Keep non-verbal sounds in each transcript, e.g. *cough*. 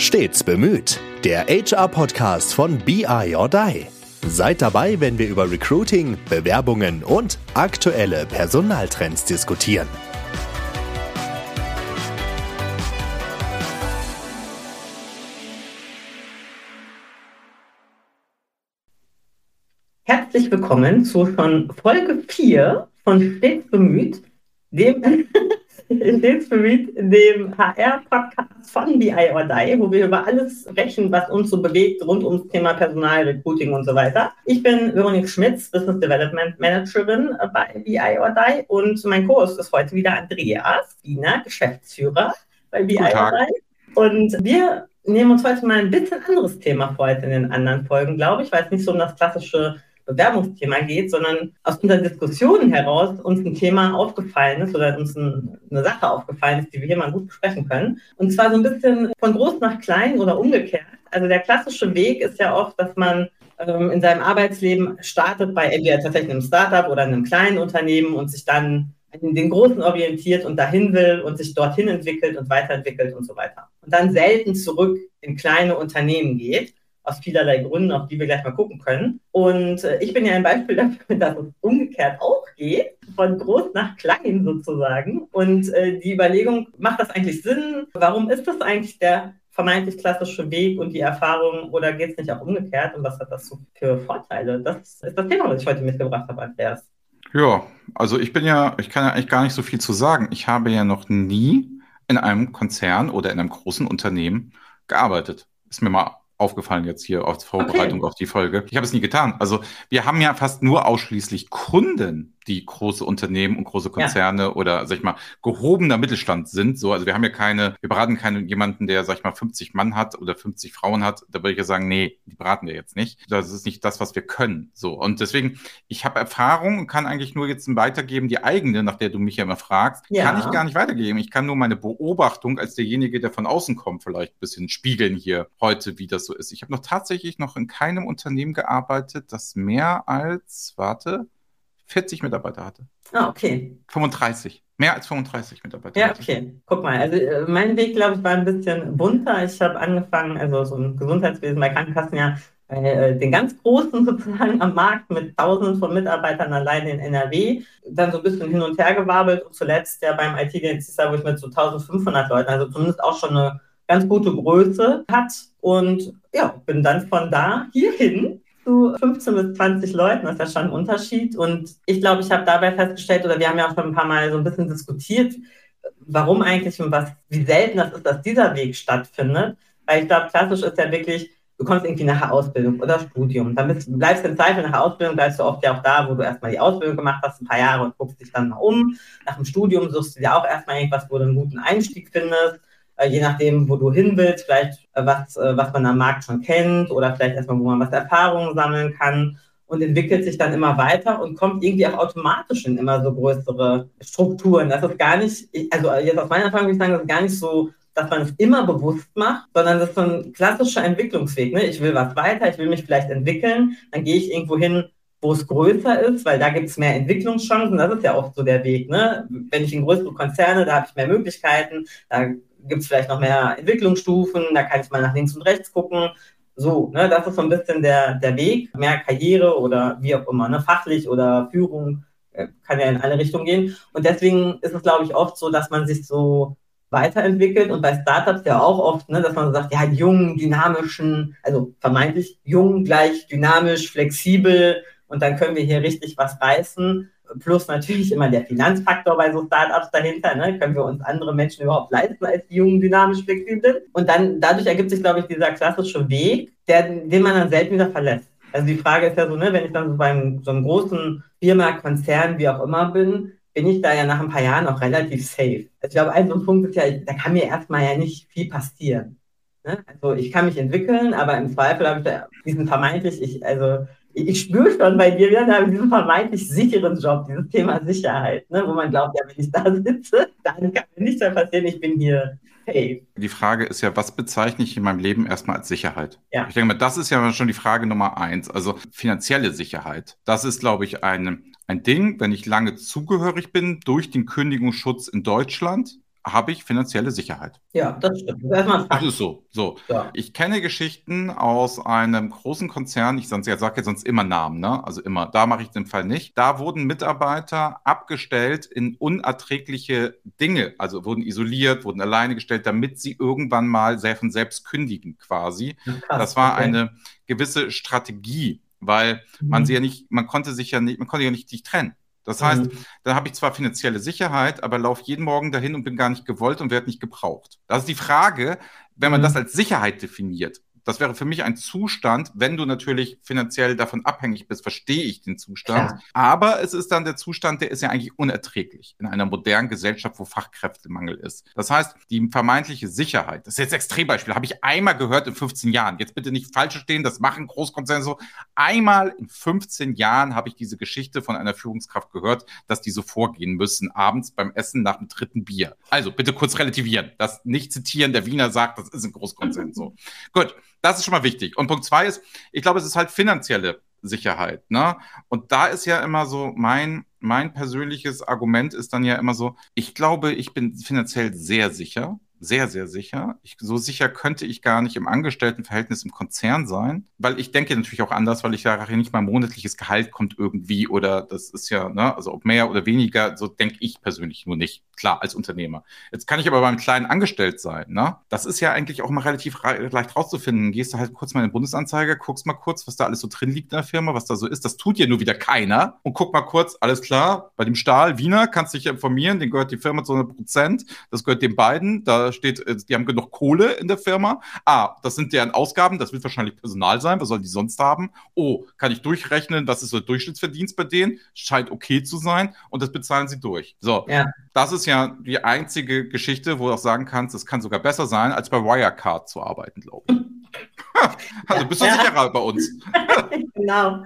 Stets bemüht. Der HR-Podcast von BI or Die. Seid dabei, wenn wir über Recruiting, Bewerbungen und aktuelle Personaltrends diskutieren. Herzlich willkommen zu schon Folge 4 von Stets bemüht, dem stets bemüht, dem HR-Podcast von BI or Die, wo wir über alles sprechen, was uns so bewegt rund ums Thema Personal, Recruiting und so weiter. Ich bin Veronique Schmitz, Business Development Managerin bei BI or Die und mein Kurs ist heute wieder Andreas Wiener, Geschäftsführer bei BI or Die. Und wir nehmen uns heute mal ein bisschen anderes Thema vor als in den anderen Folgen, glaube ich, weil es nicht so um das klassische Bewerbungsthema geht, sondern aus unseren Diskussionen heraus uns ein Thema aufgefallen ist oder uns ein, eine Sache aufgefallen ist, die wir hier mal gut besprechen können. Und zwar so ein bisschen von groß nach klein oder umgekehrt. Also der klassische Weg ist ja oft, dass man ähm, in seinem Arbeitsleben startet bei entweder tatsächlich einem Startup oder einem kleinen Unternehmen und sich dann in den Großen orientiert und dahin will und sich dorthin entwickelt und weiterentwickelt und so weiter. Und dann selten zurück in kleine Unternehmen geht aus vielerlei Gründen, auf die wir gleich mal gucken können. Und äh, ich bin ja ein Beispiel dafür, *laughs* dass es umgekehrt auch geht, von groß nach klein sozusagen. Und äh, die Überlegung, macht das eigentlich Sinn? Warum ist das eigentlich der vermeintlich klassische Weg und die Erfahrung oder geht es nicht auch umgekehrt und was hat das für Vorteile? Das ist das Thema, was ich heute mitgebracht habe, Andreas. Ja, also ich bin ja, ich kann ja eigentlich gar nicht so viel zu sagen. Ich habe ja noch nie in einem Konzern oder in einem großen Unternehmen gearbeitet. Ist mir mal aufgefallen jetzt hier als Vorbereitung okay. auf die Folge. Ich habe es nie getan. Also wir haben ja fast nur ausschließlich Kunden, die große Unternehmen und große Konzerne ja. oder, sag ich mal, gehobener Mittelstand sind. So, also wir haben ja keine, wir beraten keinen jemanden, der, sag ich mal, 50 Mann hat oder 50 Frauen hat. Da würde ich ja sagen, nee, die beraten wir jetzt nicht. Das ist nicht das, was wir können. So. Und deswegen, ich habe Erfahrung und kann eigentlich nur jetzt weitergeben, die eigene, nach der du mich ja immer fragst, ja. kann ich gar nicht weitergeben. Ich kann nur meine Beobachtung als derjenige, der von außen kommt, vielleicht ein bisschen spiegeln hier heute, wie das so ist. Ich habe noch tatsächlich noch in keinem Unternehmen gearbeitet, das mehr als, warte, 40 Mitarbeiter hatte. Ah, okay. 35. Mehr als 35 Mitarbeiter. Ja, okay. Guck mal, also äh, mein Weg, glaube ich, war ein bisschen bunter. Ich habe angefangen, also so im Gesundheitswesen bei Krankenkassen ja bei äh, den ganz Großen *laughs* sozusagen am Markt mit tausenden von Mitarbeitern alleine in NRW, dann so ein bisschen hin und her gewabelt und zuletzt ja beim IT-Dienst, wo ich mit so 1500 Leuten, also zumindest auch schon eine ganz gute Größe hat und ja, bin dann von da hierhin zu 15 bis 20 Leuten, das ist ja schon ein Unterschied. Und ich glaube, ich habe dabei festgestellt, oder wir haben ja auch schon ein paar Mal so ein bisschen diskutiert, warum eigentlich und was, wie selten das ist, dass dieser Weg stattfindet. Weil ich glaube, klassisch ist ja wirklich, du kommst irgendwie nach der Ausbildung oder Studium. Dann bist, bleibst du in Zweifel nach der Ausbildung, bleibst du oft ja auch da, wo du erstmal die Ausbildung gemacht hast, ein paar Jahre und guckst dich dann mal um. Nach dem Studium suchst du dir auch erstmal irgendwas, wo du einen guten Einstieg findest. Äh, je nachdem, wo du hin willst, vielleicht äh, was, äh, was man am Markt schon kennt oder vielleicht erstmal, wo man was Erfahrungen sammeln kann und entwickelt sich dann immer weiter und kommt irgendwie auch automatisch in immer so größere Strukturen. Das ist gar nicht, also jetzt aus meiner Erfahrung würde ich sagen, das ist gar nicht so, dass man es immer bewusst macht, sondern das ist so ein klassischer Entwicklungsweg. Ne? Ich will was weiter, ich will mich vielleicht entwickeln, dann gehe ich irgendwo hin, wo es größer ist, weil da gibt es mehr Entwicklungschancen. Das ist ja oft so der Weg. Ne? Wenn ich in größere Konzerne, da habe ich mehr Möglichkeiten, da gibt es vielleicht noch mehr Entwicklungsstufen, da kann ich mal nach links und rechts gucken. So, ne, das ist so ein bisschen der, der Weg, mehr Karriere oder wie auch immer, ne, fachlich oder Führung äh, kann ja in alle Richtungen gehen. Und deswegen ist es, glaube ich, oft so, dass man sich so weiterentwickelt und bei Startups ja auch oft, ne, dass man so sagt, ja, jung, dynamischen, also vermeintlich jung gleich dynamisch, flexibel und dann können wir hier richtig was reißen plus natürlich immer der Finanzfaktor bei so Startups dahinter. Ne? Können wir uns andere Menschen überhaupt leisten als die jungen, dynamisch flexiblen? Und dann dadurch ergibt sich, glaube ich, dieser klassische Weg, der, den man dann selten wieder verlässt. Also die Frage ist ja so, ne, wenn ich dann so beim so einem großen Firma, Konzern, wie auch immer bin, bin ich da ja nach ein paar Jahren auch relativ safe. Also ich glaube, ein so ein Punkt ist ja, da kann mir erstmal ja nicht viel passieren. Ne? Also ich kann mich entwickeln, aber im Zweifel habe ich da diesen vermeintlich, ich, also ich spüre schon bei dir, wir haben diesen vermeintlich sicheren Job, dieses Thema Sicherheit, ne, wo man glaubt, ja, wenn ich da sitze, *laughs* dann kann mir nichts mehr passieren, ich bin hier safe. Die Frage ist ja, was bezeichne ich in meinem Leben erstmal als Sicherheit? Ja. Ich denke mal, das ist ja schon die Frage Nummer eins, also finanzielle Sicherheit. Das ist, glaube ich, ein, ein Ding, wenn ich lange zugehörig bin durch den Kündigungsschutz in Deutschland, habe ich finanzielle Sicherheit. Ja, das stimmt. Das, das ist so. so. Ja. Ich kenne Geschichten aus einem großen Konzern, ich, sage jetzt sonst immer Namen, ne? also immer, da mache ich den Fall nicht. Da wurden Mitarbeiter abgestellt in unerträgliche Dinge, also wurden isoliert, wurden alleine gestellt, damit sie irgendwann mal von selbst kündigen quasi. Krass, das war okay. eine gewisse Strategie, weil mhm. man sie ja nicht, man konnte sich ja nicht, man konnte ja nicht sich trennen. Das heißt, mhm. da habe ich zwar finanzielle Sicherheit, aber laufe jeden Morgen dahin und bin gar nicht gewollt und werde nicht gebraucht. Das ist die Frage, wenn man mhm. das als Sicherheit definiert. Das wäre für mich ein Zustand, wenn du natürlich finanziell davon abhängig bist, verstehe ich den Zustand. Ja. Aber es ist dann der Zustand, der ist ja eigentlich unerträglich in einer modernen Gesellschaft, wo Fachkräftemangel ist. Das heißt, die vermeintliche Sicherheit, das ist jetzt Extrembeispiel, habe ich einmal gehört in 15 Jahren. Jetzt bitte nicht falsch stehen, das machen Großkonzerne so. Einmal in 15 Jahren habe ich diese Geschichte von einer Führungskraft gehört, dass die so vorgehen müssen, abends beim Essen nach dem dritten Bier. Also bitte kurz relativieren. Das nicht zitieren, der Wiener sagt, das ist ein Großkonzern so. Gut. Das ist schon mal wichtig. Und Punkt zwei ist, ich glaube, es ist halt finanzielle Sicherheit. Ne? Und da ist ja immer so, mein, mein persönliches Argument ist dann ja immer so, ich glaube, ich bin finanziell sehr sicher sehr, sehr sicher. Ich, so sicher könnte ich gar nicht im Angestelltenverhältnis im Konzern sein, weil ich denke natürlich auch anders, weil ich ja nicht mein monatliches Gehalt kommt irgendwie oder das ist ja, ne, also ob mehr oder weniger, so denke ich persönlich nur nicht. Klar, als Unternehmer. Jetzt kann ich aber beim Kleinen angestellt sein, ne? Das ist ja eigentlich auch mal relativ leicht rauszufinden. Gehst du halt kurz mal in den Bundesanzeiger, guckst mal kurz, was da alles so drin liegt in der Firma, was da so ist. Das tut ja nur wieder keiner. Und guck mal kurz, alles klar, bei dem Stahl, Wiener, kannst dich informieren, den gehört die Firma zu 100 Prozent, das gehört den beiden, da steht, äh, die haben genug Kohle in der Firma. Ah, das sind deren Ausgaben, das wird wahrscheinlich Personal sein, was sollen die sonst haben? Oh, kann ich durchrechnen, was ist so der Durchschnittsverdienst bei denen? Scheint okay zu sein und das bezahlen sie durch. So, ja. das ist ja die einzige Geschichte, wo du auch sagen kannst, es kann sogar besser sein, als bei Wirecard zu arbeiten, glaube ich. *laughs* also bist du ja. sicherer bei uns. *laughs* genau.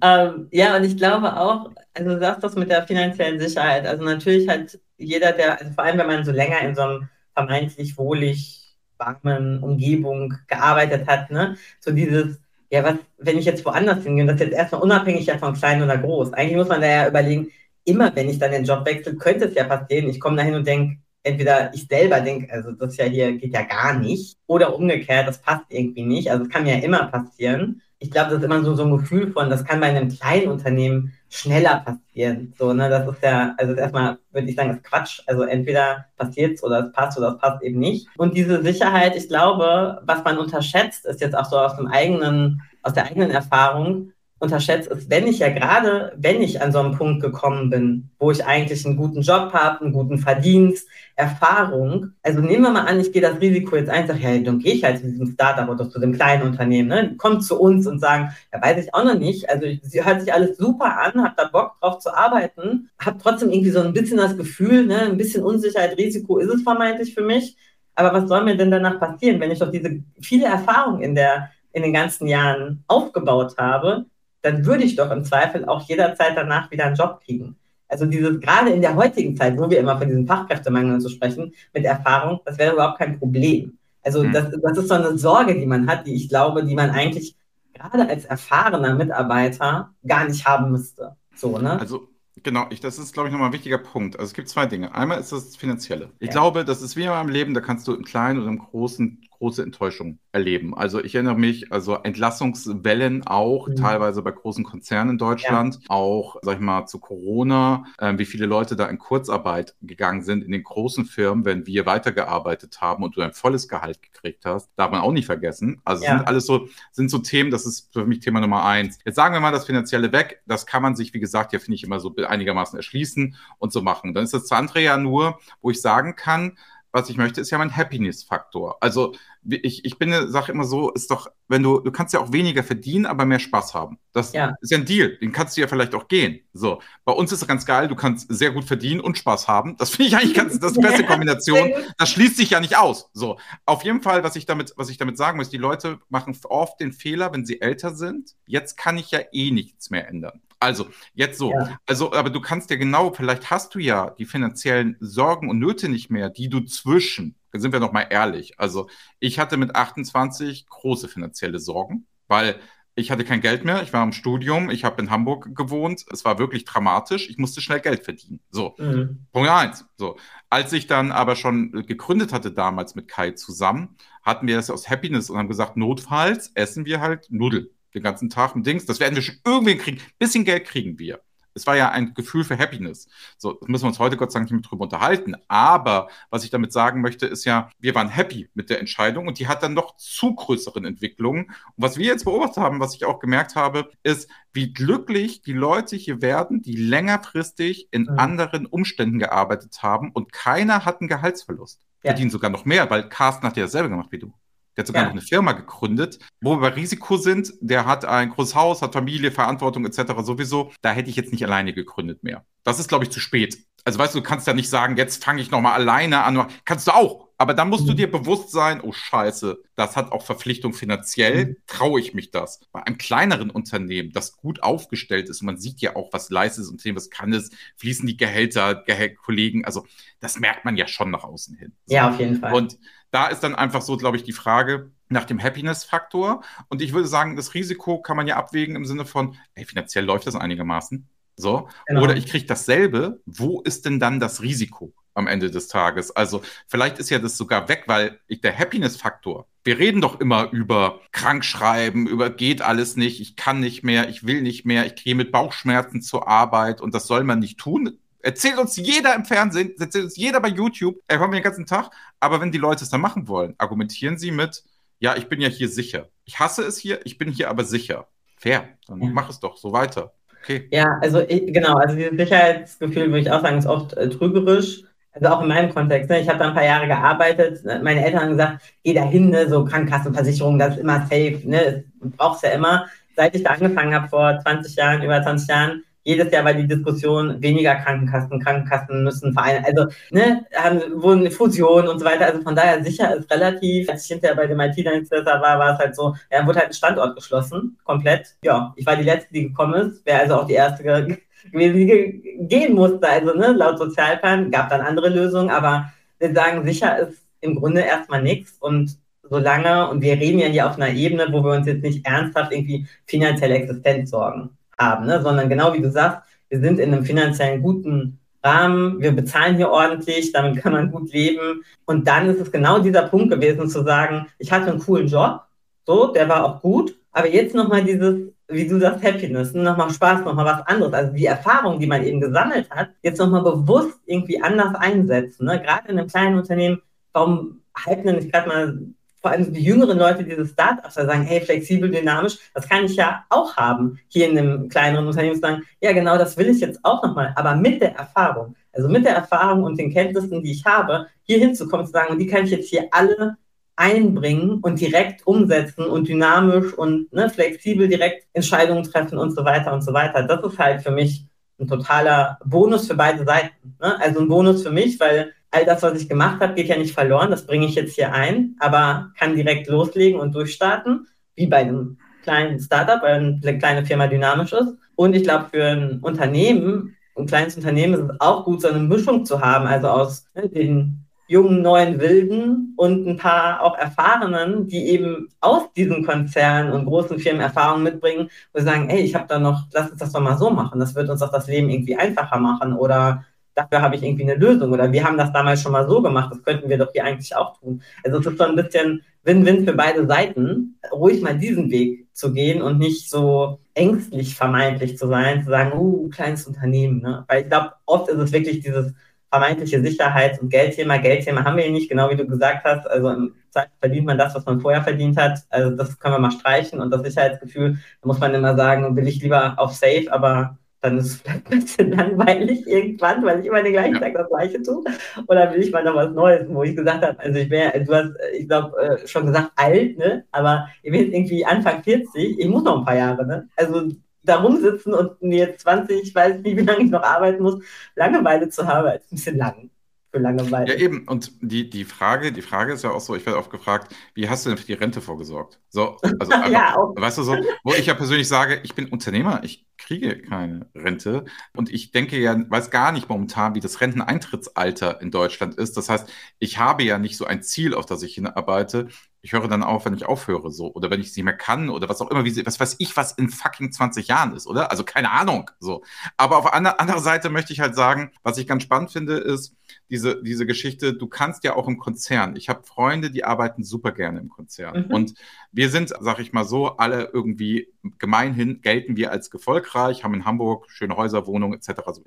Ähm, ja, und ich glaube auch, also du sagst das mit der finanziellen Sicherheit. Also natürlich hat jeder, der, also vor allem wenn man so länger in so einem vermeintlich wohlig warmen Umgebung gearbeitet hat, ne? So dieses, ja, was, wenn ich jetzt woanders hingehe, das jetzt erstmal unabhängig ja von klein oder groß. Eigentlich muss man da ja überlegen, immer wenn ich dann den Job wechsle, könnte es ja passieren. Ich komme da hin und denke, entweder ich selber denke, also das ja hier geht ja gar nicht, oder umgekehrt, das passt irgendwie nicht. Also es kann ja immer passieren. Ich glaube, das ist immer so, so ein Gefühl von, das kann bei einem kleinen Unternehmen schneller passieren. So, ne, das ist ja, also erstmal würde ich sagen, ist Quatsch. Also entweder passiert es oder es passt oder es passt eben nicht. Und diese Sicherheit, ich glaube, was man unterschätzt, ist jetzt auch so aus dem eigenen, aus der eigenen Erfahrung, unterschätzt, ist, wenn ich ja gerade, wenn ich an so einen Punkt gekommen bin, wo ich eigentlich einen guten Job habe, einen guten Verdienst, Erfahrung, also nehmen wir mal an, ich gehe das Risiko jetzt ein, sage, ja, dann gehe ich halt zu diesem Startup oder zu dem kleinen Unternehmen, ne? kommt zu uns und sagen, ja, weiß ich auch noch nicht, also sie hört sich alles super an, habe da Bock drauf zu arbeiten, habe trotzdem irgendwie so ein bisschen das Gefühl, ne, ein bisschen Unsicherheit, Risiko ist es vermeintlich für mich, aber was soll mir denn danach passieren, wenn ich doch diese viele Erfahrung in der in den ganzen Jahren aufgebaut habe, dann würde ich doch im Zweifel auch jederzeit danach wieder einen Job kriegen. Also dieses, gerade in der heutigen Zeit, wo wir immer von diesem Fachkräftemangel und so sprechen, mit Erfahrung, das wäre überhaupt kein Problem. Also mhm. das, das ist so eine Sorge, die man hat, die ich glaube, die man eigentlich gerade als erfahrener Mitarbeiter gar nicht haben müsste. So, ne? Also Genau, ich, das ist, glaube ich, nochmal ein wichtiger Punkt. Also es gibt zwei Dinge. Einmal ist das Finanzielle. Ich ja. glaube, das ist wie in meinem Leben, da kannst du im Kleinen oder im Großen große Enttäuschung erleben. Also ich erinnere mich, also Entlassungswellen auch, mhm. teilweise bei großen Konzernen in Deutschland, ja. auch, sag ich mal, zu Corona, äh, wie viele Leute da in Kurzarbeit gegangen sind in den großen Firmen, wenn wir weitergearbeitet haben und du ein volles Gehalt gekriegt hast, darf man auch nicht vergessen. Also ja. sind alles so, sind so Themen, das ist für mich Thema Nummer eins. Jetzt sagen wir mal das Finanzielle weg, das kann man sich, wie gesagt, ja finde ich immer so einigermaßen erschließen und so machen. Dann ist das andere ja nur, wo ich sagen kann, was ich möchte, ist ja mein Happiness-Faktor. Also ich, ich bin, sage immer so, ist doch, wenn du, du kannst ja auch weniger verdienen, aber mehr Spaß haben. Das ja. ist ja ein Deal, den kannst du ja vielleicht auch gehen. So, bei uns ist es ganz geil, du kannst sehr gut verdienen und Spaß haben. Das finde ich eigentlich ganz, das ist die beste *laughs* Kombination. Das schließt sich ja nicht aus. So, auf jeden Fall, was ich damit, was ich damit sagen muss, die Leute machen oft den Fehler, wenn sie älter sind. Jetzt kann ich ja eh nichts mehr ändern. Also, jetzt so. Ja. Also, aber du kannst ja genau, vielleicht hast du ja die finanziellen Sorgen und Nöte nicht mehr, die du zwischen, da sind wir noch mal ehrlich. Also, ich hatte mit 28 große finanzielle Sorgen, weil Ich hatte kein Geld mehr, ich war im Studium, ich habe in Hamburg gewohnt. Es war wirklich dramatisch. Ich musste schnell Geld verdienen. So, mhm. Punkt eins. So, als ich dann aber schon gegründet hatte damals mit Kai zusammen, hatten wir das aus Happiness und haben gesagt, notfalls essen wir halt Nudeln den ganzen Tag mit Dings. Das werden wir schon irgendwie kriegen. Bisschen Geld kriegen wir es war ja ein Gefühl für Happiness. So, das müssen wir uns heute Gott sei Dank nicht mehr drüber unterhalten. Aber was ich damit sagen möchte, ist ja, wir waren happy mit der Entscheidung und die hat dann noch zu größeren Entwicklungen. Und was wir jetzt beobachtet haben, was ich auch gemerkt habe, ist, wie glücklich die Leute hier werden, die längerfristig in mhm. anderen Umständen gearbeitet haben und keiner hat einen Gehaltsverlust. Ja. Verdienen sogar noch mehr, weil Carsten hat ja dasselbe gemacht wie du. Der hat sogar ja. noch eine Firma gegründet, wo wir bei Risiko sind. Der hat ein großes Haus, hat Familie, Verantwortung etc. sowieso. Da hätte ich jetzt nicht alleine gegründet mehr. Das ist, glaube ich, zu spät. Also weißt du, du kannst ja nicht sagen, jetzt fange ich nochmal alleine an. Kannst du auch. Aber dann musst mhm. du dir bewusst sein, oh Scheiße, das hat auch Verpflichtung finanziell. Mhm. Traue ich mich das? Bei einem kleineren Unternehmen, das gut aufgestellt ist, man sieht ja auch, was leistet das Unternehmen, was kann es, fließen die Gehälter, Gehäl Kollegen, also das merkt man ja schon nach außen hin. So. Ja, auf jeden Fall. Und da ist dann einfach so, glaube ich, die Frage nach dem Happiness-Faktor. Und ich würde sagen, das Risiko kann man ja abwägen im Sinne von, ey, finanziell läuft das einigermaßen. So. Genau. Oder ich kriege dasselbe. Wo ist denn dann das Risiko am Ende des Tages? Also, vielleicht ist ja das sogar weg, weil ich, der Happiness-Faktor, wir reden doch immer über Krankschreiben, über geht alles nicht, ich kann nicht mehr, ich will nicht mehr, ich gehe mit Bauchschmerzen zur Arbeit und das soll man nicht tun. Erzählt uns jeder im Fernsehen, erzählt uns jeder bei YouTube, er kommt den ganzen Tag. Aber wenn die Leute es dann machen wollen, argumentieren sie mit, ja, ich bin ja hier sicher. Ich hasse es hier, ich bin hier aber sicher. Fair, dann ja. mach es doch so weiter. Okay. Ja, also ich, genau, also dieses Sicherheitsgefühl würde ich auch sagen, ist oft äh, trügerisch. Also auch in meinem Kontext. Ne? Ich habe da ein paar Jahre gearbeitet. Meine Eltern haben gesagt, geh da hin, ne? so Krankenkassenversicherung, das ist immer safe. Ne? Du brauchst ja immer. Seit ich da angefangen habe, vor 20 Jahren, über 20 Jahren, jedes Jahr war die Diskussion, weniger Krankenkassen, Krankenkassen müssen Vereine, also ne, haben, wurden eine Fusion und so weiter. Also von daher sicher ist relativ, als ich hinterher bei dem IT-Dienstleister war, war es halt so, ja, wurde halt ein Standort geschlossen, komplett. Ja, ich war die Letzte, die gekommen ist, wäre also auch die Erste gewesen, die gehen musste. Also ne, laut Sozialplan gab dann andere Lösungen, aber wir sagen, sicher ist im Grunde erstmal nichts und solange, und wir reden ja hier auf einer Ebene, wo wir uns jetzt nicht ernsthaft irgendwie finanzielle Existenz sorgen haben, ne? sondern genau wie du sagst, wir sind in einem finanziellen guten Rahmen, wir bezahlen hier ordentlich, damit kann man gut leben. Und dann ist es genau dieser Punkt gewesen zu sagen, ich hatte einen coolen Job, so, der war auch gut, aber jetzt nochmal dieses, wie du sagst, Happiness, ne? nochmal Spaß, nochmal was anderes. Also die Erfahrung, die man eben gesammelt hat, jetzt nochmal bewusst irgendwie anders einsetzen. Ne? Gerade in einem kleinen Unternehmen, warum halten denn nicht gerade mal vor allem die jüngeren Leute diese Startups da sagen, hey, flexibel, dynamisch, das kann ich ja auch haben, hier in einem kleineren Unternehmen sagen, ja genau, das will ich jetzt auch nochmal, aber mit der Erfahrung, also mit der Erfahrung und den Kenntnissen, die ich habe, hier hinzukommen, zu sagen, und die kann ich jetzt hier alle einbringen und direkt umsetzen und dynamisch und ne, flexibel direkt Entscheidungen treffen und so weiter und so weiter. Das ist halt für mich ein totaler Bonus für beide Seiten. Ne? Also ein Bonus für mich, weil all das, was ich gemacht habe, geht ja nicht verloren. Das bringe ich jetzt hier ein, aber kann direkt loslegen und durchstarten, wie bei einem kleinen Startup, weil eine kleine Firma dynamisch ist. Und ich glaube, für ein Unternehmen, ein kleines Unternehmen ist es auch gut, so eine Mischung zu haben, also aus ne, den jungen, neuen Wilden und ein paar auch Erfahrenen, die eben aus diesen Konzernen und großen Firmen Erfahrungen mitbringen, wo sie sagen, ey, ich habe da noch, lass uns das doch mal so machen, das wird uns doch das Leben irgendwie einfacher machen oder dafür habe ich irgendwie eine Lösung oder wir haben das damals schon mal so gemacht, das könnten wir doch hier eigentlich auch tun. Also es ist so ein bisschen Win-Win für beide Seiten, ruhig mal diesen Weg zu gehen und nicht so ängstlich vermeintlich zu sein, zu sagen, uh, kleines Unternehmen. Ne? Weil ich glaube, oft ist es wirklich dieses vermeintliche Sicherheits- und Geldthema. Geldthema haben wir hier nicht, genau wie du gesagt hast. Also im Zeit verdient man das, was man vorher verdient hat. Also das können wir mal streichen. Und das Sicherheitsgefühl, da muss man immer sagen, will ich lieber auf Safe, aber dann ist es vielleicht ein bisschen langweilig irgendwann, weil ich immer den gleichen ja. Tag das Gleiche tue. Oder will ich mal noch was Neues, wo ich gesagt habe, also ich wäre, du hast, ich glaube, äh, schon gesagt alt, ne? Aber ich bin jetzt irgendwie Anfang 40, ich muss noch ein paar Jahre, ne? Also da rumsitzen und mir 20, ich weiß nicht, wie lange ich noch arbeiten muss, Langeweile zu haben, ist ein bisschen lang für Langeweile. Ja, eben. Und die, die, Frage, die Frage ist ja auch so, ich werde oft gefragt, wie hast du denn für die Rente vorgesorgt? So, also einfach, *laughs* ja, weißt du so, wo ich ja persönlich sage, ich bin Unternehmer, ich kriege keine Rente. Und ich denke ja, weiß gar nicht momentan, wie das Renteneintrittsalter in Deutschland ist. Das heißt, ich habe ja nicht so ein Ziel, auf das ich hinarbeite. Ich höre dann auf, wenn ich aufhöre, so. Oder wenn ich es nicht mehr kann oder was auch immer, wie, was weiß ich, was in fucking 20 Jahren ist, oder? Also keine Ahnung, so. Aber auf einer andere Seite möchte ich halt sagen, was ich ganz spannend finde, ist, diese, diese Geschichte, du kannst ja auch im Konzern. Ich habe Freunde, die arbeiten super gerne im Konzern. Mhm. Und wir sind, sag ich mal so, alle irgendwie gemeinhin gelten wir als erfolgreich, haben in Hamburg schöne Häuser, Wohnungen etc. Also,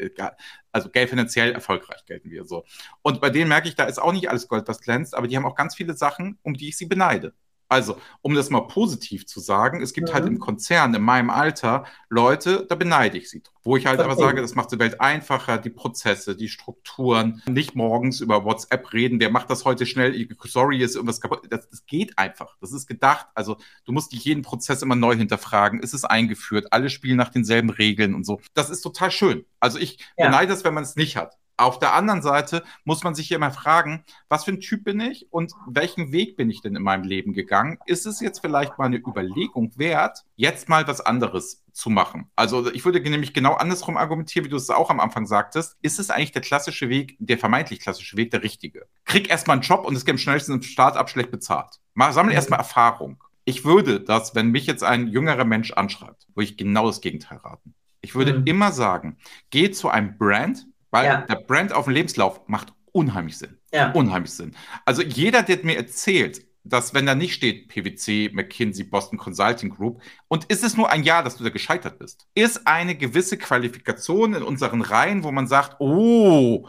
also finanziell erfolgreich gelten wir so. Und bei denen merke ich, da ist auch nicht alles Gold, was glänzt, aber die haben auch ganz viele Sachen, um die ich sie beneide. Also, um das mal positiv zu sagen, es gibt halt mhm. halt im Konzern, in meinem Alter, Leute, da beneide ich sie. Wo ich halt okay. aber sage, das macht die Welt einfacher, die Prozesse, die Strukturen, nicht morgens über WhatsApp reden, wer macht das heute schnell, sorry, ist irgendwas kaputt. Das, das geht einfach. Das ist gedacht. Also, du musst dich jeden Prozess immer neu hinterfragen. Ist es eingeführt? Alle spielen nach denselben Regeln und so. Das ist total schön. Also, ich ja. beneide es, wenn man es nicht hat. Auf der anderen Seite muss man sich hier immer fragen, was für ein Typ bin ich und welchen Weg bin ich denn in meinem Leben gegangen? Ist es jetzt vielleicht mal eine Überlegung wert, jetzt mal was anderes zu machen? Also ich würde nämlich genau andersrum argumentieren, wie du es auch am Anfang sagtest. Ist es eigentlich der klassische Weg, der vermeintlich klassische Weg, der richtige? Krieg erstmal einen Job und es gibt am schnellsten im Start-up schlecht bezahlt. Mal, sammle mhm. erstmal Erfahrung. Ich würde das, wenn mich jetzt ein jüngerer Mensch anschreibt, würde ich genau das Gegenteil raten. Ich würde mhm. immer sagen, geh zu einem Brand, weil ja. der Brand auf dem Lebenslauf macht unheimlich Sinn. Ja. Unheimlich Sinn. Also jeder, der mir erzählt, dass wenn da nicht steht PwC, McKinsey, Boston Consulting Group und ist es nur ein Jahr, dass du da gescheitert bist, ist eine gewisse Qualifikation in unseren Reihen, wo man sagt, oh,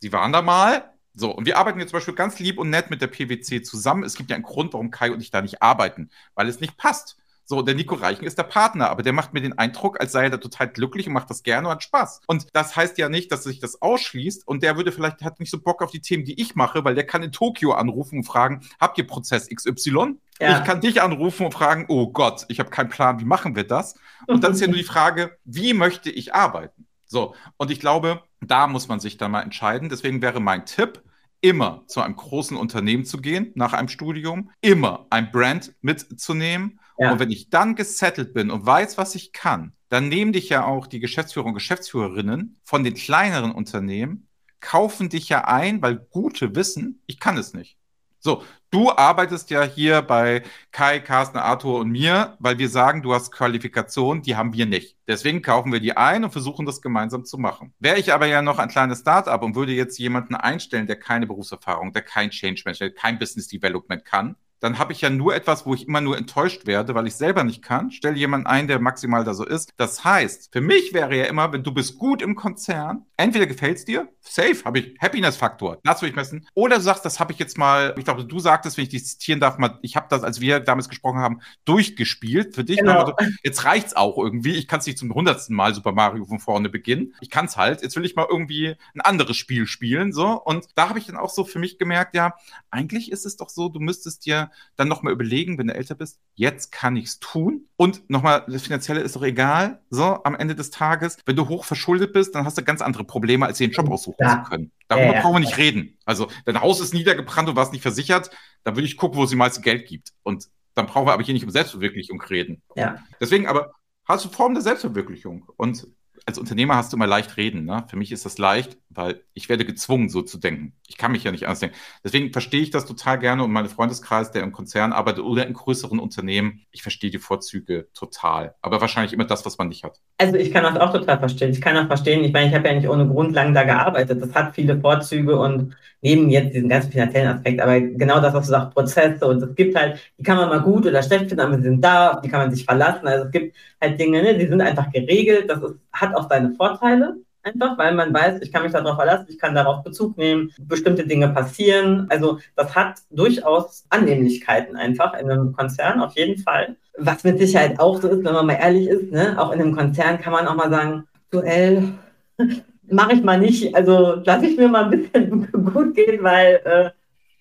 sie waren da mal. So, und wir arbeiten jetzt zum Beispiel ganz lieb und nett mit der PwC zusammen. Es gibt ja einen Grund, warum Kai und ich da nicht arbeiten, weil es nicht passt. So, der Nico Reichen ist der Partner, aber der macht mir den Eindruck, als sei er da total glücklich und macht das gerne und hat Spaß. Und das heißt ja nicht, dass sich das ausschließt und der würde vielleicht, hat nicht so Bock auf die Themen, die ich mache, weil der kann in Tokio anrufen und fragen, habt ihr Prozess XY? Ja. Ich kann dich anrufen und fragen, oh Gott, ich habe keinen Plan, wie machen wir das? Und dann ist ja nur die Frage, wie möchte ich arbeiten? So, und ich glaube, da muss man sich dann mal entscheiden. Deswegen wäre mein Tipp, immer zu einem großen Unternehmen zu gehen nach einem Studium, immer ein Brand mitzunehmen ja. Und wenn ich dann gesettelt bin und weiß, was ich kann, dann nehmen dich ja auch die Geschäftsführer und Geschäftsführerinnen von den kleineren Unternehmen, kaufen dich ja ein, weil gute wissen, ich kann es nicht. So, du arbeitest ja hier bei Kai, Carsten, Arthur und mir, weil wir sagen, du hast Qualifikationen, die haben wir nicht. Deswegen kaufen wir die ein und versuchen das gemeinsam zu machen. Wäre ich aber ja noch ein kleines Startup und würde jetzt jemanden einstellen, der keine Berufserfahrung, der kein Change Management, kein Business Development kann, dann habe ich ja nur etwas, wo ich immer nur enttäuscht werde, weil ich selber nicht kann. Stell jemanden ein, der maximal da so ist. Das heißt, für mich wäre ja immer, wenn du bist gut im Konzern, entweder gefällt es dir, safe, habe ich Happiness-Faktor, das will ich messen. Oder du sagst, das habe ich jetzt mal, ich glaube, du sagtest, wenn ich dich zitieren darf, mal, ich habe das, als wir damals gesprochen haben, durchgespielt für dich. Genau. Also, jetzt reicht's auch irgendwie. Ich kann es nicht zum hundertsten Mal Super Mario von vorne beginnen. Ich kann es halt. Jetzt will ich mal irgendwie ein anderes Spiel spielen, so. Und da habe ich dann auch so für mich gemerkt, ja, eigentlich ist es doch so, du müsstest dir dann nochmal überlegen, wenn du älter bist, jetzt kann ich es tun. Und nochmal, das Finanzielle ist doch egal, so am Ende des Tages. Wenn du hoch verschuldet bist, dann hast du ganz andere Probleme, als dir den Job aussuchen ja. zu können. Darüber ja, brauchen wir nicht reden. Also, dein Haus ist niedergebrannt, du warst nicht versichert, da würde ich gucken, wo es die meiste Geld gibt. Und dann brauchen wir aber hier nicht um Selbstverwirklichung reden. Ja. Deswegen aber hast du Form der Selbstverwirklichung. Und als Unternehmer hast du immer leicht reden. Ne? Für mich ist das leicht, weil ich werde gezwungen, so zu denken. Ich kann mich ja nicht anders denken. Deswegen verstehe ich das total gerne und meine Freundeskreis, der im Konzern arbeitet oder in größeren Unternehmen, ich verstehe die Vorzüge total. Aber wahrscheinlich immer das, was man nicht hat. Also ich kann das auch total verstehen. Ich kann auch verstehen, ich meine, ich habe ja nicht ohne Grund lang da gearbeitet. Das hat viele Vorzüge und neben jetzt diesen ganzen finanziellen Aspekt, aber genau das, was du sagst, Prozesse und es gibt halt, die kann man mal gut oder schlecht finden, aber sie sind da, die kann man sich verlassen. Also es gibt halt Dinge, ne, die sind einfach geregelt. Das ist, hat auch seine Vorteile einfach, weil man weiß, ich kann mich darauf verlassen, ich kann darauf Bezug nehmen, bestimmte Dinge passieren. Also das hat durchaus Annehmlichkeiten einfach in einem Konzern, auf jeden Fall. Was mit Sicherheit auch so ist, wenn man mal ehrlich ist, ne? auch in einem Konzern kann man auch mal sagen, aktuell *laughs* mache ich mal nicht, also lasse ich mir mal ein bisschen *laughs* gut gehen, weil äh,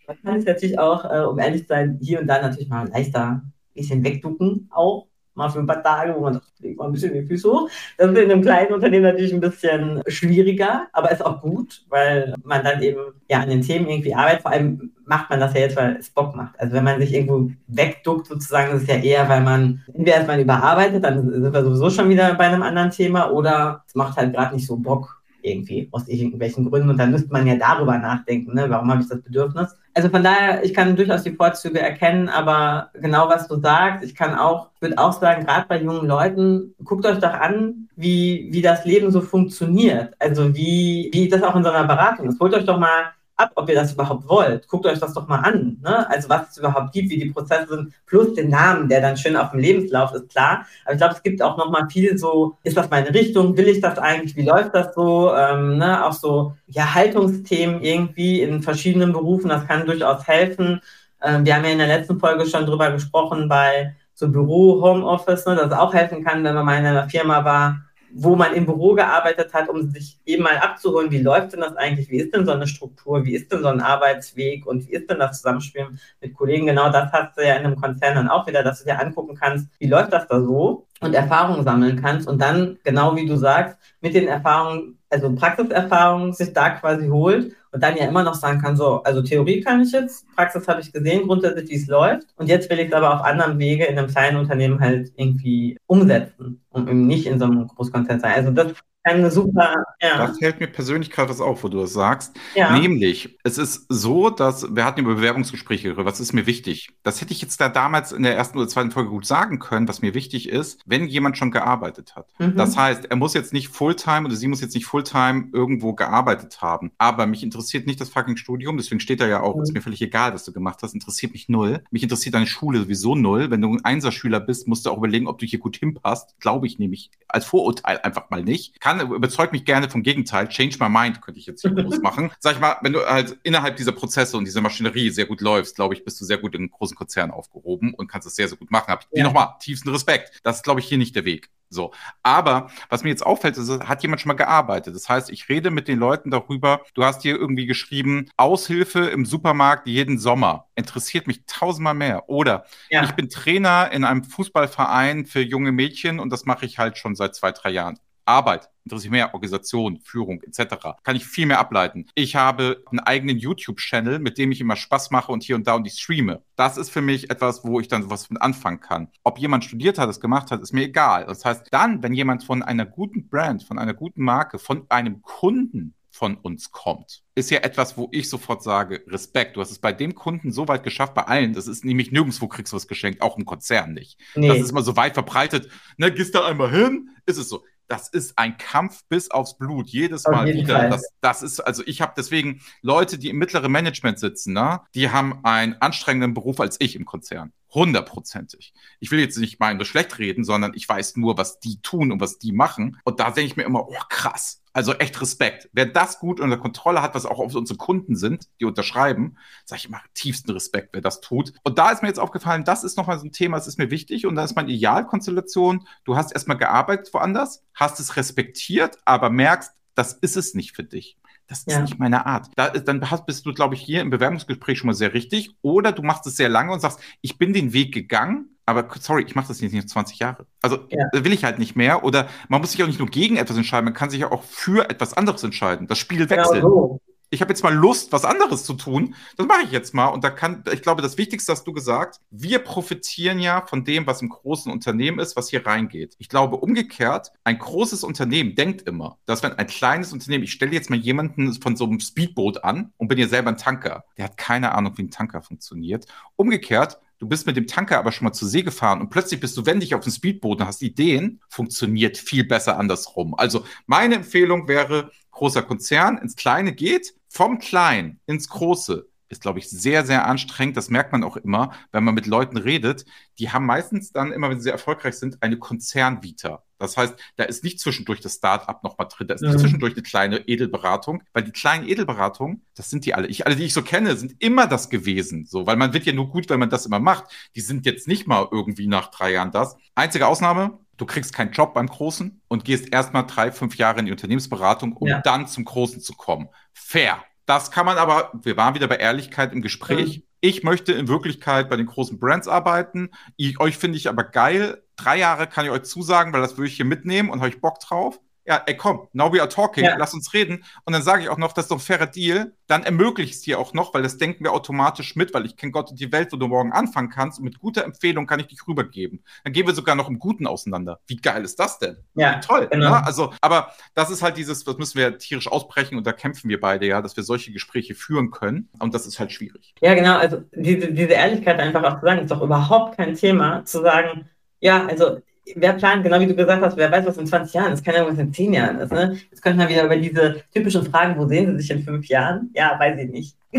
man kann es natürlich auch, äh, um ehrlich zu sein, hier und da natürlich mal leichter ein bisschen wegducken auch mal für ein paar Tage, wo man sagt, legt mal ein bisschen die Füße hoch. Das ist in einem kleinen Unternehmen natürlich ein bisschen schwieriger, aber ist auch gut, weil man dann eben ja an den Themen irgendwie arbeitet. Vor allem macht man das ja jetzt, weil es Bock macht. Also wenn man sich irgendwo wegduckt sozusagen, ist es ja eher, weil man entweder ist man überarbeitet, dann sind wir sowieso schon wieder bei einem anderen Thema oder es macht halt gerade nicht so Bock irgendwie aus irgendwelchen Gründen und dann müsste man ja darüber nachdenken, ne? warum habe ich das Bedürfnis. Also von daher, ich kann durchaus die Vorzüge erkennen, aber genau was du sagst, ich kann auch, würde auch sagen, gerade bei jungen Leuten, guckt euch doch an, wie, wie das Leben so funktioniert. Also wie, wie das auch in so einer Beratung ist. Holt euch doch mal ab, ob ihr das überhaupt wollt. Guckt euch das doch mal an. Ne? Also was es überhaupt gibt, wie die Prozesse sind, plus den Namen, der dann schön auf dem Lebenslauf ist, klar. Aber ich glaube, es gibt auch noch mal viel so, ist das meine Richtung? Will ich das eigentlich? Wie läuft das so? Ähm, ne? Auch so ja, Haltungsthemen irgendwie in verschiedenen Berufen, das kann durchaus helfen. Ähm, wir haben ja in der letzten Folge schon drüber gesprochen bei so Büro, Homeoffice, ne, dass es auch helfen kann, wenn man mal in einer Firma war, wo man im Büro gearbeitet hat, um sich eben mal abzuholen, wie läuft denn das eigentlich, wie ist denn so eine Struktur, wie ist denn so ein Arbeitsweg? Und wie ist denn das Zusammenspielen mit Kollegen. Genau das hast du ja in einem Konzern dann auch wieder, dass du dir angucken kannst, wie läuft das da so und Erfahrungen sammeln kannst. Und dann, genau wie du sagst, mit den Erfahrungen, also Praxiserfahrungen sich da quasi holt und dann ja immer noch sagen kann, so, also Theorie kann ich jetzt, Praxis habe ich gesehen, grundsätzlich, wie es läuft und jetzt will ich es aber auf anderem Wege in einem kleinen Unternehmen halt irgendwie umsetzen und eben nicht in so einem Großkonzern sein. Also das eine super. Ja. Das hält mir persönlich gerade was auf, wo du das sagst. Ja. Nämlich, es ist so, dass wir hatten über Bewerbungsgespräche. Was ist mir wichtig? Das hätte ich jetzt da damals in der ersten oder zweiten Folge gut sagen können, was mir wichtig ist, wenn jemand schon gearbeitet hat. Mhm. Das heißt, er muss jetzt nicht Fulltime oder sie muss jetzt nicht Fulltime irgendwo gearbeitet haben. Aber mich interessiert nicht das fucking Studium, deswegen steht da ja auch, mhm. ist mir völlig egal, was du gemacht hast, interessiert mich null. Mich interessiert deine Schule sowieso null. Wenn du ein Einserschüler bist, musst du auch überlegen, ob du hier gut hinpasst. Glaube ich nämlich als Vorurteil einfach mal nicht. Kann kann, überzeugt mich gerne vom Gegenteil. Change my mind könnte ich jetzt hier groß machen. *laughs* Sag ich mal, wenn du halt innerhalb dieser Prozesse und dieser Maschinerie sehr gut läufst, glaube ich, bist du sehr gut in großen Konzernen aufgehoben und kannst es sehr, sehr gut machen. Hab ich ja. dir nochmal tiefsten Respekt. Das ist, glaube ich, hier nicht der Weg. So. Aber was mir jetzt auffällt, ist, hat jemand schon mal gearbeitet. Das heißt, ich rede mit den Leuten darüber. Du hast hier irgendwie geschrieben, Aushilfe im Supermarkt jeden Sommer. Interessiert mich tausendmal mehr. Oder ja. ich bin Trainer in einem Fußballverein für junge Mädchen und das mache ich halt schon seit zwei, drei Jahren. Arbeit interessiert mehr Organisation, Führung etc. Kann ich viel mehr ableiten. Ich habe einen eigenen YouTube-Channel, mit dem ich immer Spaß mache und hier und da und ich streame. Das ist für mich etwas, wo ich dann was mit anfangen kann. Ob jemand studiert hat, es gemacht hat, ist mir egal. Das heißt, dann, wenn jemand von einer guten Brand, von einer guten Marke, von einem Kunden von uns kommt, ist ja etwas, wo ich sofort sage, Respekt. Du hast es bei dem Kunden so weit geschafft, bei allen. Das ist nämlich nirgendwo kriegst du was geschenkt, auch im Konzern nicht. Nee. Das ist immer so weit verbreitet. Ne, gehst da einmal hin, ist es so das ist ein Kampf bis aufs Blut, jedes Mal wieder. Das, das, ist, also ich habe deswegen Leute, die im mittleren Management sitzen, ne, die haben einen anstrengenden Beruf als ich im Konzern. Hundertprozentig. Ich will jetzt nicht mal nur schlecht reden, sondern ich weiß nur, was die tun und was die machen. Und da denke ich mir immer, oh krass. Also echt Respekt. Wer das gut unter Kontrolle hat, was auch auf unsere Kunden sind, die unterschreiben, sage ich immer tiefsten Respekt, wer das tut. Und da ist mir jetzt aufgefallen, das ist nochmal so ein Thema, das ist mir wichtig. Und da ist meine Idealkonstellation. Du hast erstmal gearbeitet woanders, hast es respektiert, aber merkst, das ist es nicht für dich. Das ist ja. nicht meine Art. Da, dann bist du, glaube ich, hier im Bewerbungsgespräch schon mal sehr richtig. Oder du machst es sehr lange und sagst, ich bin den Weg gegangen, aber sorry, ich mache das jetzt nicht 20 Jahre. Also ja. will ich halt nicht mehr. Oder man muss sich auch nicht nur gegen etwas entscheiden, man kann sich ja auch für etwas anderes entscheiden. Das Spiel wechseln. Genau so ich habe jetzt mal Lust, was anderes zu tun. Das mache ich jetzt mal. Und da kann, ich glaube, das Wichtigste hast du gesagt. Wir profitieren ja von dem, was im großen Unternehmen ist, was hier reingeht. Ich glaube, umgekehrt, ein großes Unternehmen denkt immer, dass wenn ein kleines Unternehmen, ich stelle jetzt mal jemanden von so einem Speedboot an und bin hier selber ein Tanker. Der hat keine Ahnung, wie ein Tanker funktioniert. Umgekehrt, du bist mit dem Tanker aber schon mal zur See gefahren und plötzlich bist du wendig auf dem Speedboot und hast Ideen, funktioniert viel besser andersrum. Also meine Empfehlung wäre, großer Konzern ins Kleine geht, vom Kleinen ins Große ist, glaube ich, sehr, sehr anstrengend. Das merkt man auch immer, wenn man mit Leuten redet. Die haben meistens dann immer, wenn sie sehr erfolgreich sind, eine Konzernvita. Das heißt, da ist nicht zwischendurch das Start-up nochmal drin, da ist nicht mhm. zwischendurch eine kleine Edelberatung, weil die kleinen Edelberatungen, das sind die alle. Ich, alle, die ich so kenne, sind immer das gewesen. So, weil man wird ja nur gut, wenn man das immer macht. Die sind jetzt nicht mal irgendwie nach drei Jahren das. Einzige Ausnahme, du kriegst keinen Job beim Großen und gehst erstmal drei, fünf Jahre in die Unternehmensberatung, um ja. dann zum Großen zu kommen. Fair. Das kann man aber, wir waren wieder bei Ehrlichkeit im Gespräch. Mhm. Ich möchte in Wirklichkeit bei den großen Brands arbeiten. Ich, euch finde ich aber geil. Drei Jahre kann ich euch zusagen, weil das würde ich hier mitnehmen und habe ich Bock drauf ja, ey, komm, now we are talking, ja. lass uns reden. Und dann sage ich auch noch, das ist doch ein fairer Deal. Dann ermöglicht es dir auch noch, weil das denken wir automatisch mit, weil ich kenne Gott und die Welt, wo du morgen anfangen kannst. Und mit guter Empfehlung kann ich dich rübergeben. Dann gehen wir sogar noch im Guten auseinander. Wie geil ist das denn? Ja, Wie toll. Genau. Ne? Also, aber das ist halt dieses, das müssen wir tierisch ausbrechen und da kämpfen wir beide ja, dass wir solche Gespräche führen können. Und das ist halt schwierig. Ja, genau. Also diese, diese Ehrlichkeit einfach auch zu sagen, ist doch überhaupt kein Thema, zu sagen, ja, also wer plant, genau wie du gesagt hast, wer weiß, was in 20 Jahren ist, kann ja was in 10 Jahren ist. Ne? Jetzt könnten wir wieder über diese typischen Fragen, wo sehen Sie sich in fünf Jahren? Ja, weiß ich nicht. *laughs*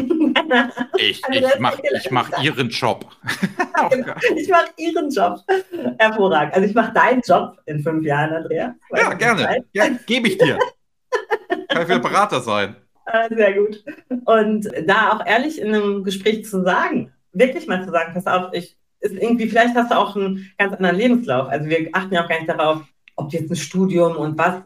ich ich mache mach *laughs* Ihren Job. *laughs* genau. Ich mache Ihren Job. Hervorragend. Also ich mache deinen Job in fünf Jahren, Andrea. Ja, gerne. Ja, Gebe ich dir. Kann ich wieder Berater sein. Ah, sehr gut. Und da auch ehrlich in einem Gespräch zu sagen, wirklich mal zu sagen, pass auf, ich ist irgendwie, vielleicht hast du auch einen ganz anderen Lebenslauf. Also wir achten ja auch gar nicht darauf, ob du jetzt ein Studium und was,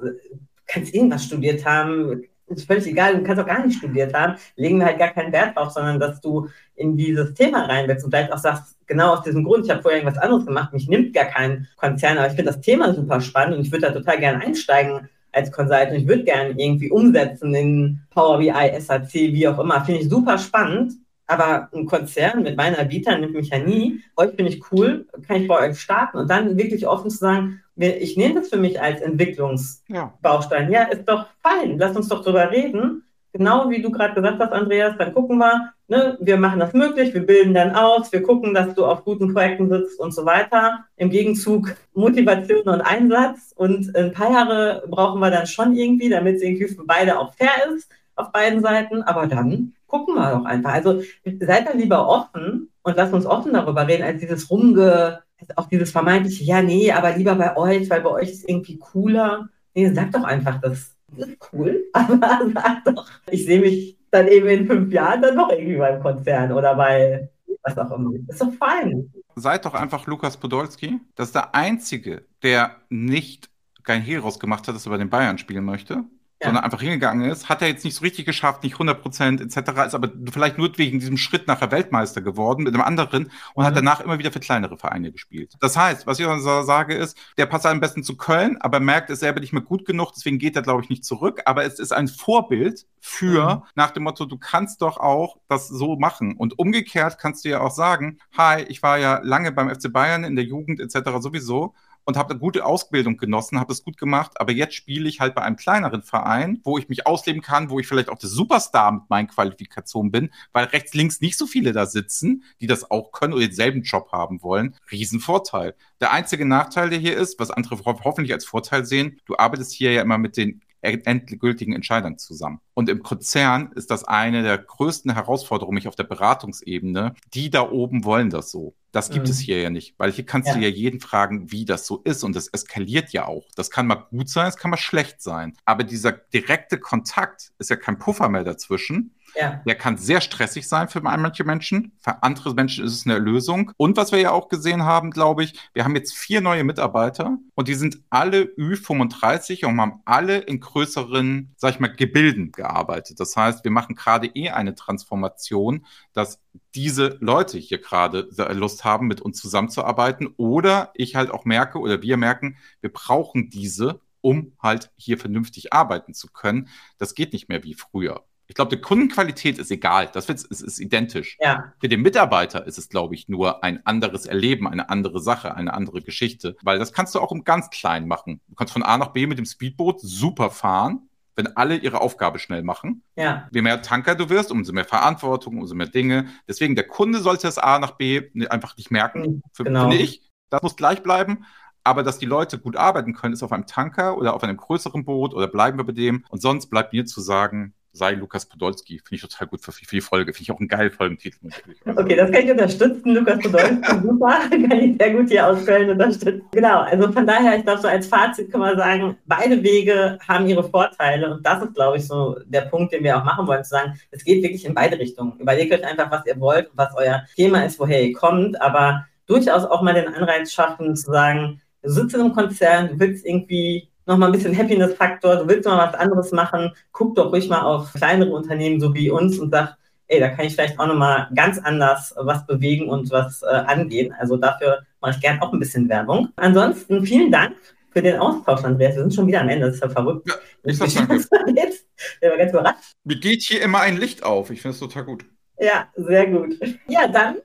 kannst irgendwas studiert haben, ist völlig egal, du kannst auch gar nicht studiert haben, legen wir halt gar keinen Wert drauf, sondern dass du in dieses Thema reinwächst und vielleicht auch sagst, genau aus diesem Grund, ich habe vorher irgendwas anderes gemacht, mich nimmt gar kein Konzern, aber ich finde das Thema super spannend und ich würde da total gerne einsteigen als Consultant. Ich würde gerne irgendwie umsetzen in Power BI, SAC, wie auch immer. Finde ich super spannend. Aber ein Konzern mit meiner Vita nimmt mich ja nie. Euch finde ich cool, kann ich bei euch starten und dann wirklich offen zu sagen, ich nehme das für mich als Entwicklungsbaustein. Ja. ja, ist doch fein, lass uns doch drüber reden. Genau wie du gerade gesagt hast, Andreas, dann gucken wir, ne, wir machen das möglich, wir bilden dann aus, wir gucken, dass du auf guten Projekten sitzt und so weiter. Im Gegenzug Motivation und Einsatz und ein paar Jahre brauchen wir dann schon irgendwie, damit es irgendwie für beide auch fair ist auf beiden Seiten, aber dann gucken wir doch einfach. Also seid da lieber offen und lasst uns offen darüber reden, als dieses Rumge, auch dieses vermeintliche, ja, nee, aber lieber bei euch, weil bei euch ist irgendwie cooler. Nee, sag doch einfach, das ist cool, *laughs* aber sag doch, ich sehe mich dann eben in fünf Jahren dann doch irgendwie beim Konzern oder bei was auch immer. Ist doch fein. Seid doch einfach Lukas Podolski. Das ist der Einzige, der nicht kein Hehl rausgemacht hat, dass er bei den Bayern spielen möchte ja. sondern einfach hingegangen ist, hat er jetzt nicht so richtig geschafft, nicht 100 Prozent etc., ist aber vielleicht nur wegen diesem Schritt nachher Weltmeister geworden mit einem anderen und mhm. hat danach immer wieder für kleinere Vereine gespielt. Das heißt, was ich sage ist, der passt am besten zu Köln, aber merkt, ist selber nicht mehr gut genug, deswegen geht er, glaube ich, nicht zurück, aber es ist ein Vorbild für mhm. nach dem Motto, du kannst doch auch das so machen und umgekehrt kannst du ja auch sagen, hi, ich war ja lange beim FC Bayern in der Jugend etc. sowieso und habe eine gute Ausbildung genossen, habe es gut gemacht, aber jetzt spiele ich halt bei einem kleineren Verein, wo ich mich ausleben kann, wo ich vielleicht auch der Superstar mit meinen Qualifikationen bin, weil rechts, links nicht so viele da sitzen, die das auch können oder denselben Job haben wollen. Riesenvorteil. Der einzige Nachteil, der hier ist, was andere hoffentlich als Vorteil sehen, du arbeitest hier ja immer mit den endgültigen Entscheidern zusammen. Und im Konzern ist das eine der größten Herausforderungen mich auf der Beratungsebene. Die da oben wollen das so. Das gibt mhm. es hier ja nicht, weil hier kannst ja. du ja jeden fragen, wie das so ist. Und das eskaliert ja auch. Das kann mal gut sein, es kann mal schlecht sein. Aber dieser direkte Kontakt ist ja kein Puffer mehr dazwischen. Ja. Der kann sehr stressig sein für manche Menschen. Für andere Menschen ist es eine Lösung. Und was wir ja auch gesehen haben, glaube ich, wir haben jetzt vier neue Mitarbeiter und die sind alle Ü35 und haben alle in größeren, sag ich mal, Gebilden gearbeitet. Das heißt, wir machen gerade eh eine Transformation, dass diese Leute hier gerade Lust haben, mit uns zusammenzuarbeiten oder ich halt auch merke oder wir merken, wir brauchen diese, um halt hier vernünftig arbeiten zu können. Das geht nicht mehr wie früher. Ich glaube, die Kundenqualität ist egal. Das ist, ist identisch. Ja. Für den Mitarbeiter ist es, glaube ich, nur ein anderes Erleben, eine andere Sache, eine andere Geschichte. Weil das kannst du auch im ganz Kleinen machen. Du kannst von A nach B mit dem Speedboot super fahren, wenn alle ihre Aufgabe schnell machen. Ja. Je mehr Tanker du wirst, umso mehr Verantwortung, umso mehr Dinge. Deswegen, der Kunde sollte das A nach B einfach nicht merken, für, genau. finde ich. Das muss gleich bleiben. Aber dass die Leute gut arbeiten können, ist auf einem Tanker oder auf einem größeren Boot oder bleiben wir bei dem. Und sonst bleibt mir zu sagen, sei Lukas Podolski. Finde ich total gut für, für die Folge. Finde ich auch einen geilen Folgentitel. Okay, das kann ich unterstützen. Lukas Podolski, *laughs* super. kann ich sehr gut hier aus Köln unterstützen. Genau, also von daher, ich glaube, so als Fazit kann man sagen, beide Wege haben ihre Vorteile. Und das ist, glaube ich, so der Punkt, den wir auch machen wollen, zu sagen, es geht wirklich in beide Richtungen. Überlegt euch einfach, was ihr wollt, was euer Thema ist, woher ihr kommt, aber durchaus auch mal den Anreiz schaffen, zu sagen, du sitzt in einem Konzern, du willst irgendwie nochmal ein bisschen Happiness-Faktor, du willst mal was anderes machen, guck doch ruhig mal auf kleinere Unternehmen so wie uns und sag, ey, da kann ich vielleicht auch nochmal ganz anders was bewegen und was äh, angehen. Also dafür mache ich gern auch ein bisschen Werbung. Ansonsten vielen Dank für den Austausch, Andreas. Wir sind schon wieder am Ende, das ist ja verrückt. Ja, ich sag danke. Jetzt, ich war ganz überrascht. Mir geht hier immer ein Licht auf. Ich finde es total gut. Ja, sehr gut. Ja, dann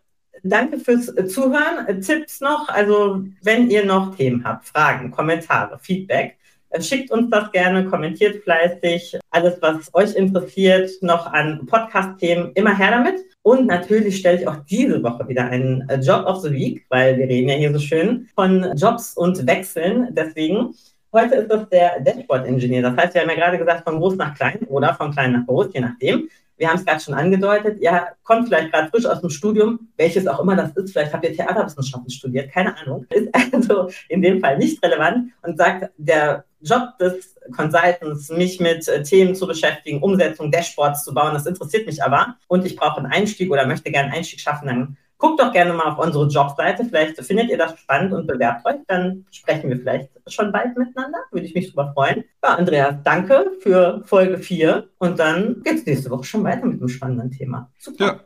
danke fürs Zuhören. Tipps noch, also wenn ihr noch Themen habt, Fragen, Kommentare, Feedback, äh, schickt uns das gerne, kommentiert fleißig. Alles, was euch interessiert, noch an Podcast-Themen, immer her damit. Und natürlich stelle ich auch diese Woche wieder einen äh, Job of the Week, weil wir reden ja hier so schön von Jobs und Wechseln. Deswegen, heute ist das der Dashboard-Ingenieur. Das heißt, wir haben ja gerade gesagt, von groß nach klein oder von klein nach groß, je nachdem. Wir haben es gerade schon angedeutet. Ihr kommt vielleicht gerade frisch aus dem Studium, welches auch immer das ist. Vielleicht habt ihr Theaterwissenschaften studiert, keine Ahnung. Ist also in dem Fall nicht relevant und sagt, der Job des Consultants, mich mit äh, Themen zu beschäftigen, Umsetzung, Dashboards zu bauen, das interessiert mich aber und ich brauche einen Einstieg oder möchte gerne einen Einstieg schaffen, dann guckt doch gerne mal auf unsere Jobseite. Vielleicht findet ihr das spannend und bewerbt euch. Dann sprechen wir vielleicht schon bald miteinander. Würde ich mich super freuen. Ja, Andreas, danke für Folge 4 und dann geht es nächste Woche schon weiter mit einem spannenden Thema. Super. Ja.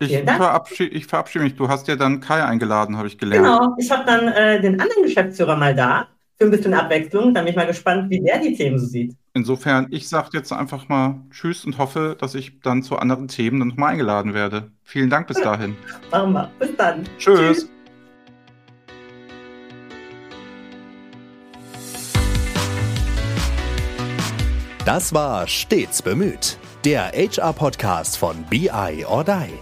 Ich verabschiede, ich verabschiede mich. Du hast ja dann Kai eingeladen, habe ich gelernt. Genau, ich habe dann äh, den anderen Geschäftsführer mal da für ein bisschen Abwechslung. Da bin ich mal gespannt, wie der die Themen so sieht. Insofern, ich sage jetzt einfach mal Tschüss und hoffe, dass ich dann zu anderen Themen dann nochmal eingeladen werde. Vielen Dank bis *laughs* dahin. Machen wir. Bis dann. Tschüss. Tschüss. Das war Stets bemüht, der HR-Podcast von BI or Die.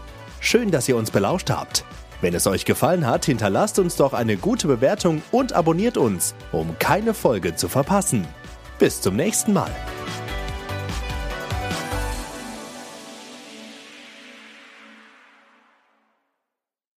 Schön, dass ihr uns belauscht habt. Wenn es euch gefallen hat, hinterlasst uns doch eine gute Bewertung und abonniert uns, um keine Folge zu verpassen. Bis zum nächsten Mal.